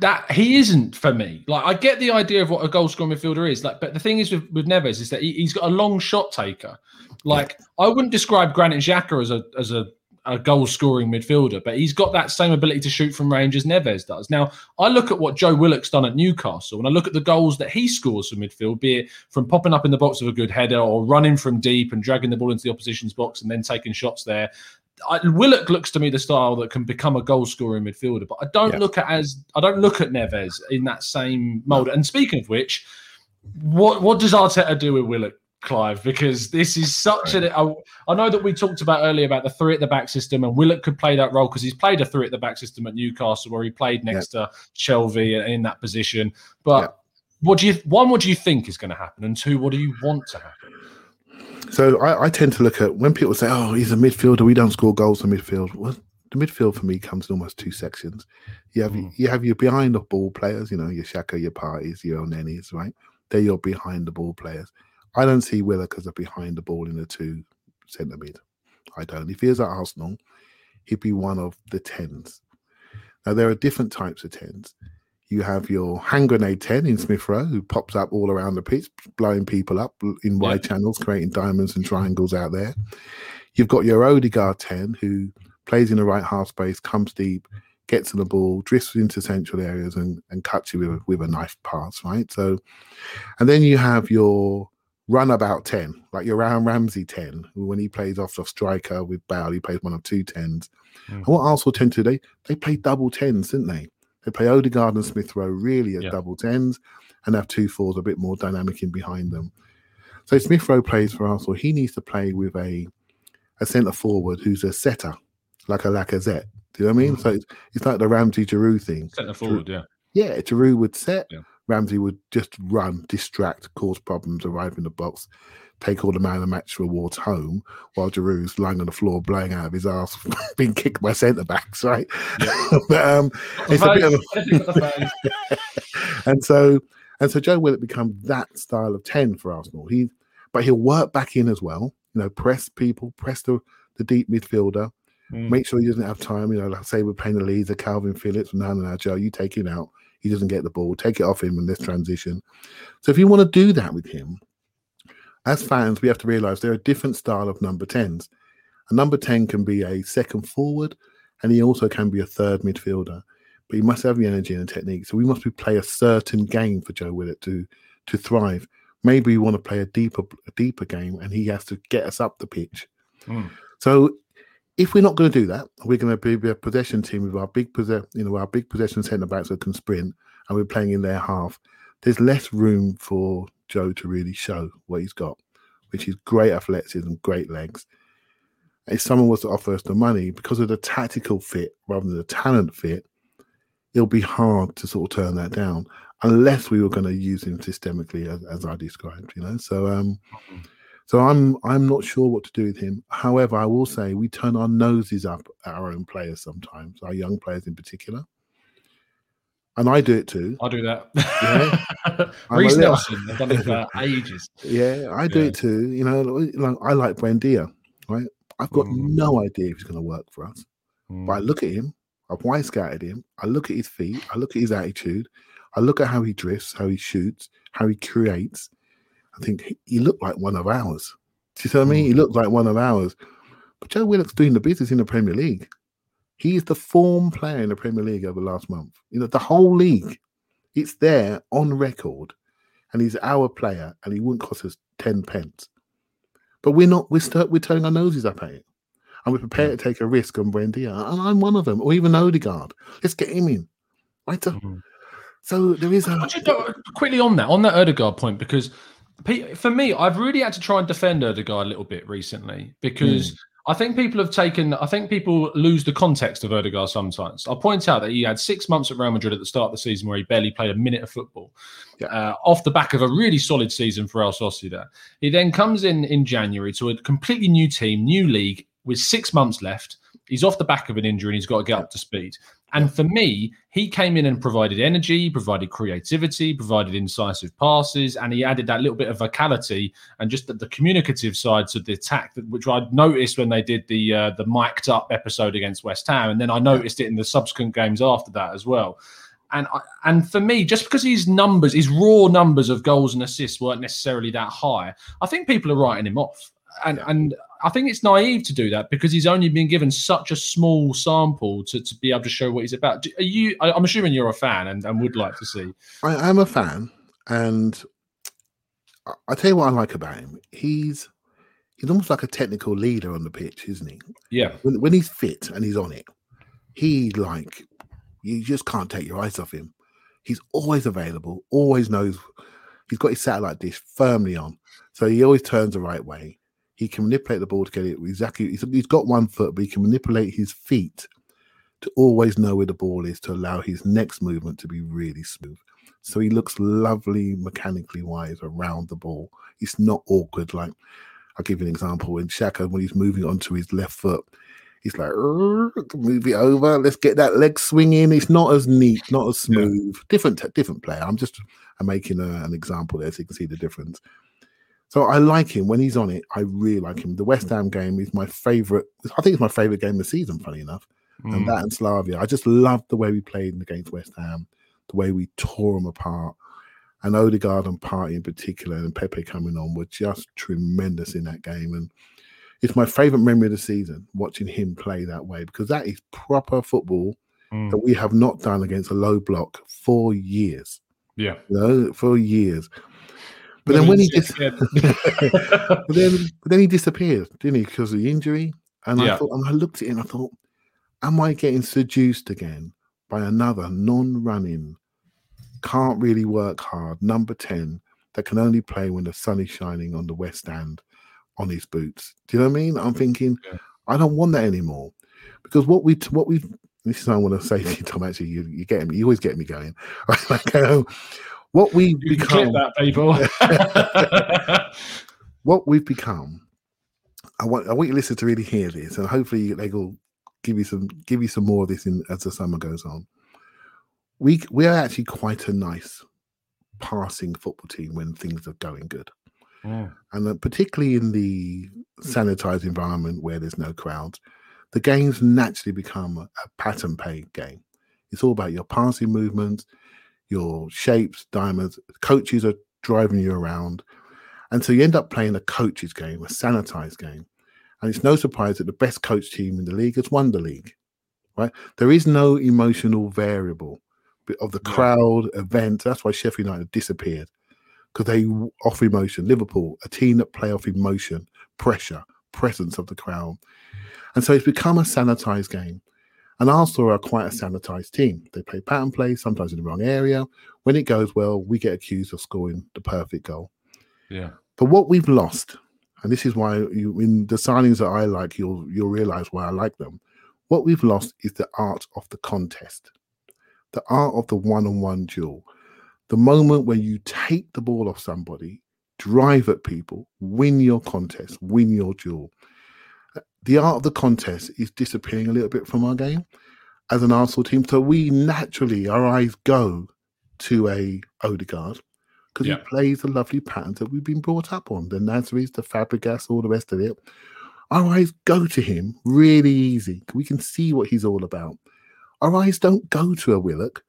that he isn't for me. Like I get the idea of what a goal scoring midfielder is, like, but the thing is with, with Neves is that he, has got a long shot taker. Like yeah. I wouldn't describe Granit Xhaka as a as a a goal scoring midfielder, but he's got that same ability to shoot from range as Neves does. Now, I look at what Joe Willock's done at Newcastle and I look at the goals that he scores from midfield, be it from popping up in the box of a good header or running from deep and dragging the ball into the opposition's box and then taking shots there. I, Willock looks to me the style that can become a goal scoring midfielder, but I don't yeah. look at as I don't look at Neves in that same mold. And speaking of which, what what does Arteta do with Willock Clive, because this is such a. I, I know that we talked about earlier about the three at the back system, and Willock could play that role because he's played a three at the back system at Newcastle, where he played next to Shelvey in that position. But what do you one? What do you think is going to happen, and two, what do you want to happen? So I, I, tend to look at when people say, "Oh, he's a midfielder. We don't score goals in midfield." Well, the midfield for me comes in almost two sections. You have mm. you have your behind the ball players, you know, your Xhaka, your Parteys, your Elneny's, right? They're your behind the ball players. I don't see Willock as a behind the ball in the two centre mid. I don't. If he was at Arsenal, he'd be one of the tens. Now there are different types of tens. You have your hand grenade 10 in Smith Rowe, who pops up all around the pitch, blowing people up in wide yeah. channels, creating diamonds and triangles out there. You've got your Odegaard 10, who plays in the right half space, comes deep, gets to the ball, drifts into central areas, and, and cuts you with a, with a knife pass, right? So, and then you have your runabout 10, like your Aaron Ramsey 10, when he plays off the striker with Bale, he plays one of two 10s. Mm. And what Arsenal tend to do, they, they play double 10s, didn't they? They play Odegaard and Smith Rowe really as yeah. double 10s and have two fours a bit more dynamic in behind them. So Smith Rowe plays for Arsenal. He needs to play with a a centre forward who's a setter, like a Lacazette. Do you know what I mean? Mm. So it's, it's like the Ramsey Giroud thing. Centre forward, yeah. Yeah, Giroud would set. Yeah. Ramsey would just run, distract, cause problems, arrive in the box, take all the man of the match rewards home, while Giroud's lying on the floor, blowing out of his ass, being kicked by centre backs, right? Yeah. but um, it's a bit of a... and so and so Joe Willock become that style of ten for Arsenal. He, but he'll work back in as well. You know, press people, press the the deep midfielder. Mm. Make sure he doesn't have time. You know, like say we're playing the Leeds, of Kalvin Phillips. No, no, no, Joe, you take him out he doesn't get the ball. Take it off him in this transition. So if you want to do that with him, as fans, we have to realize there are different style of number 10s. A number 10 can be a second forward, and he also can be a third midfielder. But he must have the energy and the technique. So we must be play a certain game for Joe Willock to to thrive. Maybe we want to play a deeper a deeper game, and he has to get us up the pitch. Mm. So if we're not going to do that, we're going to be a possession team with our big possession, you know, our big possession centre backs that can sprint, and we're playing in their half. There's less room for Joe to really show what he's got, which is great athleticism, great legs. If someone was to offer us the money because of the tactical fit rather than the talent fit, it'll be hard to sort of turn that down unless we were going to use him systemically as, as I described, you know. So um mm-hmm so I'm I'm not sure what to do with him. However, I will say we turn our noses up at our own players sometimes, our young players in particular. And I do it too. I do that. Yeah. Nelson, I've done it for ages. Yeah, I do yeah. it too. You know, like, I like Buendia, right? I've got mm. no idea if he's going to work for us. Mm. But I mm. look at him, I've wide scouted him, I look at his feet, I look at his attitude, I look at how he drifts, how he shoots, how he creates, I think he looked like one of ours. Do you see what I mean? He mm. looked like one of ours. But Joe Willock's doing the business in the Premier League. He is the form player in the Premier League over the last month. You know, the whole league. It's there on record. And he's our player, and he wouldn't cost us 10 pence. But we're not, we're, st- we're turning our noses up at it. And we're prepared mm. to take a risk on Buendia. And I'm one of them, or even Odegaard. Let's get him in. Right? Mm-hmm. So there is a. Quickly on that, on that Odegaard point, because for me, I've really had to try and defend Odegaard a little bit recently because mm. I think people have taken. I think people lose the context of Odegaard sometimes. I'll point out that he had six months at Real Madrid at the start of the season where he barely played a minute of football, yeah. uh, off the back of a really solid season for El Sociedad. He then comes in in January to a completely new team, new league with six months left. He's off the back of an injury and he's got to get up to speed. And for me, he came in and provided energy, provided creativity, provided incisive passes, and he added that little bit of vocality and just the, the communicative side to the attack, which I noticed when they did the uh, the mic'd up episode against West Ham, and then I noticed it in the subsequent games after that as well. And I, and for me, just because his numbers, his raw numbers of goals and assists weren't necessarily that high, I think people are writing him off. And and I think it's naive to do that because he's only been given such a small sample to, to be able to show what he's about. Are you? I'm assuming you're a fan and, and would like to see. I am a fan, and I tell you what I like about him. He's he's almost like a technical leader on the pitch, isn't he? Yeah. When, when he's fit and he's on it, he like you just can't take your eyes off him. He's always available, always knows. He's got his satellite dish firmly on, so he always turns the right way he can manipulate the ball to get it exactly. He's, he's got one foot, but he can manipulate his feet to always know where the ball is to allow his next movement to be really smooth. So he looks lovely mechanically wise around the ball. It's not awkward. Like I'll give you an example. In Xhaka, when he's moving onto his left foot, He's like, move it over. Let's get that leg swinging. It's not as neat, not as smooth. Yeah. Different, different player. I'm just I'm making a, an example there so you can see the difference. So I like him when he's on it. I really like him. The West Ham game is my favorite. I think it's my favorite game of the season. Funny enough, mm. and that and Slavia. I just loved the way we played against West Ham, the way we tore them apart. And Odegaard and Partey in particular, and Pepe coming on were just tremendous in that game. And it's my favorite memory of the season watching him play that way because that is proper football mm. that we have not done against a low block for years. Yeah, you know, for years. But then when he dis- but then, but then he disappeared, didn't he, because of the injury? And yeah. I thought, and I looked at it and I thought, am I getting seduced again by another non-running, can't really work hard number ten that can only play when the sun is shining on the west End on his boots? Do you know what I mean? I'm thinking, yeah. I don't want that anymore because what we what we this is what I want to say to you, Tom. Actually, you, you get me. You always get me going. like, um, what we become. that, people. what we've become. I want I want you listeners to really hear this, and hopefully they will give you some give you some more of this in as the summer goes on. We we are actually quite a nice passing football team when things are going good. Mm. And particularly in the sanitized environment where there's no crowds, the games naturally become a, pattern pay game. It's all about your passing movements, your shapes, diamonds. Coaches are driving you around. And so you end up playing a coach's game, a sanitized game. And it's no surprise that the best coach team in the league has won the league, right? There is no emotional variable of the crowd, event. That's why Sheffield United disappeared because they offer emotion. Liverpool, a team that play off emotion, pressure, presence of the crowd. And so it's become a sanitized game. And Arsenal are quite a sanitized team. They play pattern play, sometimes in the wrong area. When it goes well, we get accused of scoring the perfect goal. Yeah. But what we've lost, and this is why you, in the signings that I like, you'll you'll realize why I like them. What we've lost is the art of the contest, the art of the one-on-one duel, the moment where you take the ball off somebody, drive at people, win your contest, win your duel the art of the contest is disappearing a little bit from our game as an Arsenal team. So we naturally, our eyes go to a Odegaard because yeah. he plays the lovely patterns that we've been brought up on the Nasris, the Fabregas, all the rest of it. Our eyes go to him really easy. We can see what he's all about. Our eyes don't go to a Willock,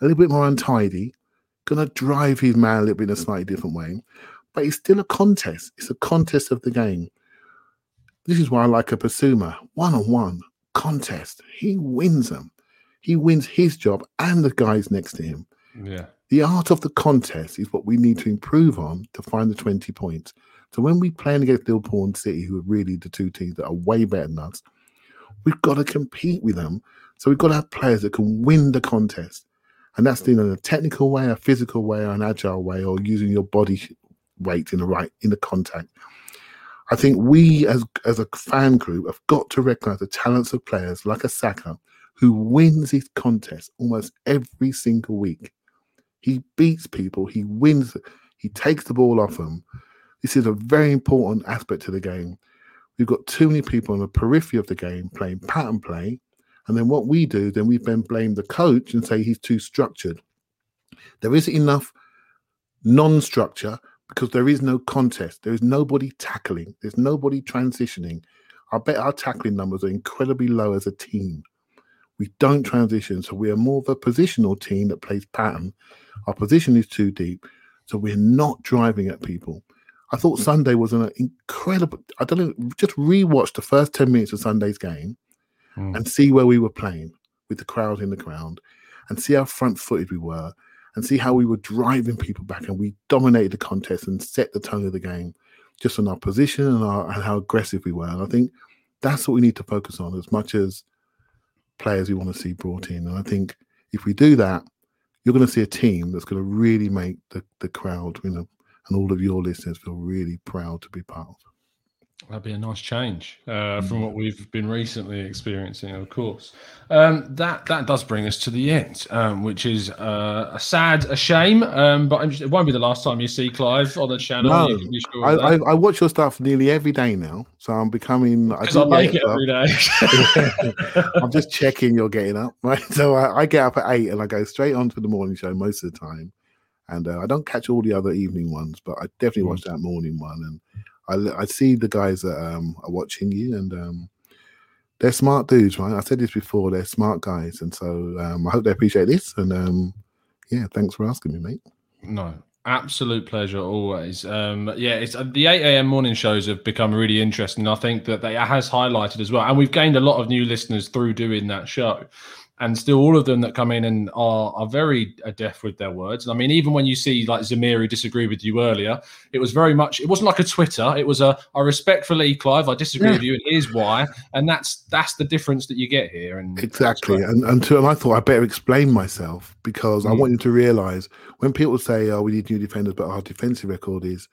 a little bit more untidy, going to drive his man a little bit in a slightly different way. But it's still a contest. It's a contest of the game. This is why I like a Bissouma. One on one contest. He wins them. He wins his job and the guys next to him. Yeah. The art of the contest is what we need to improve on to find the 20 points. So when we play against Liverpool and City, who are really the two teams that are way better than us, we've got to compete with them. So we've got to have players that can win the contest. And that's in a technical way, a physical way, or an agile way, or using your body weight in the right in the contact. I think we as as a fan group have got to recognise the talents of players like a Saka who wins his contest almost every single week. He beats people, he wins, he takes the ball off them. This is a very important aspect to the game. We've got too many people on the periphery of the game playing pattern play. And then what we do, then we then blame the coach and say he's too structured. There isn't enough non structure because there is no contest. There is nobody tackling. There's nobody transitioning. I bet our tackling numbers are incredibly low as a team. We don't transition, so we are more of a positional team that plays pattern. Our position is too deep, so we're not driving at people. I thought mm. Sunday was an incredible. I don't know. Just rewatch the first ten minutes of Sunday's game mm. and see where we were playing with the crowd in the ground, and see how front-footed we were, and see how we were driving people back and we dominated the contest and set the tone of the game just on our position and, our, and how aggressive we were. And I think that's what we need to focus on as much as players we want to see brought in. And I think if we do that, you're going to see a team that's going to really make the, the crowd, you know, and all of your listeners feel really proud to be part of. That'd be a nice change uh, from mm. what we've been recently experiencing, of course. Um, that that does bring us to the end, um, which is uh, a sad, a shame. Um, but just, it won't be the last time you see Clive on the channel. No, sure I, I, I, watch your stuff nearly every day now, so I'm becoming. I, I make it every day. I'm just checking you're getting up, right? So I, I, get up at eight and I go straight on to the morning show most of the time, and uh, I don't catch all the other evening ones, but I definitely mm. watch that morning one and I, I see the guys that um, are watching you, and um, they're smart dudes, right? I said this before; they're smart guys, and so um, I hope they appreciate this. And um, yeah, thanks for asking me, mate. No, absolute pleasure always. Um, yeah, it's uh, the eight a.m. morning shows have become really interesting. I think that they has highlighted as well, and we've gained a lot of new listeners through doing that show and still all of them that come in and are are very adept with their words. And I mean, even when you see like Zamir who disagreed with you earlier, it was very much it wasn't like a Twitter. It was a I respectfully, Clive, I disagree yeah. with you, and here's why. And that's that's the difference that you get here. And exactly. And and, to, and I thought I better explain myself because mm. I want you to realise when people say, "Oh, we need new defenders," but our defensive record is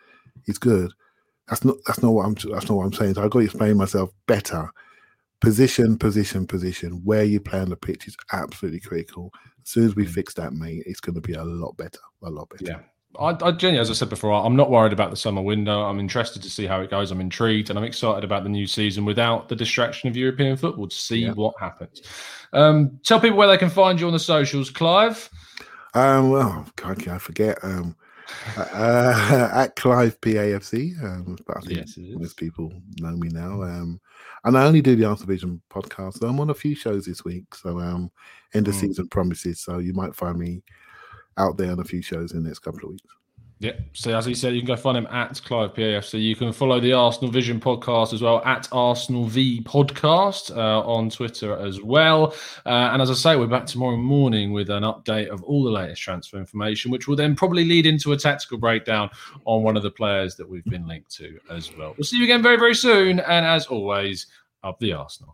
is good. That's not that's not what I'm that's not what I'm saying. So I've got to explain myself better position, position, position, where you play on the pitch is absolutely critical. As soon as we mm. fix that, mate, it's going to be a lot better, a lot better. Yeah. I, I genuinely, as I said before, I'm not worried about the summer window. I'm interested to see how it goes. I'm intrigued and I'm excited about the new season without the distraction of European football to see yeah. what happens. Um, tell people where they can find you on the socials, Clive. Um, well, God, I forget. Um, uh, at Clive PAFC, um, but I think yes, most people know me now. Um, and I only do the Arsenal Vision podcast. So I'm on a few shows this week. So um end of mm. season promises. So you might find me out there on a few shows in the next couple of weeks. Yeah. So as he said, you can go find him at Clive PAFC. You can follow the Arsenal Vision podcast as well at Arsenal V Podcast uh, on Twitter as well. Uh, and as I say, we're back tomorrow morning with an update of all the latest transfer information, which will then probably lead into a tactical breakdown on one of the players that we've been linked to as well. We'll see you again very, very soon. And as always, up the Arsenal.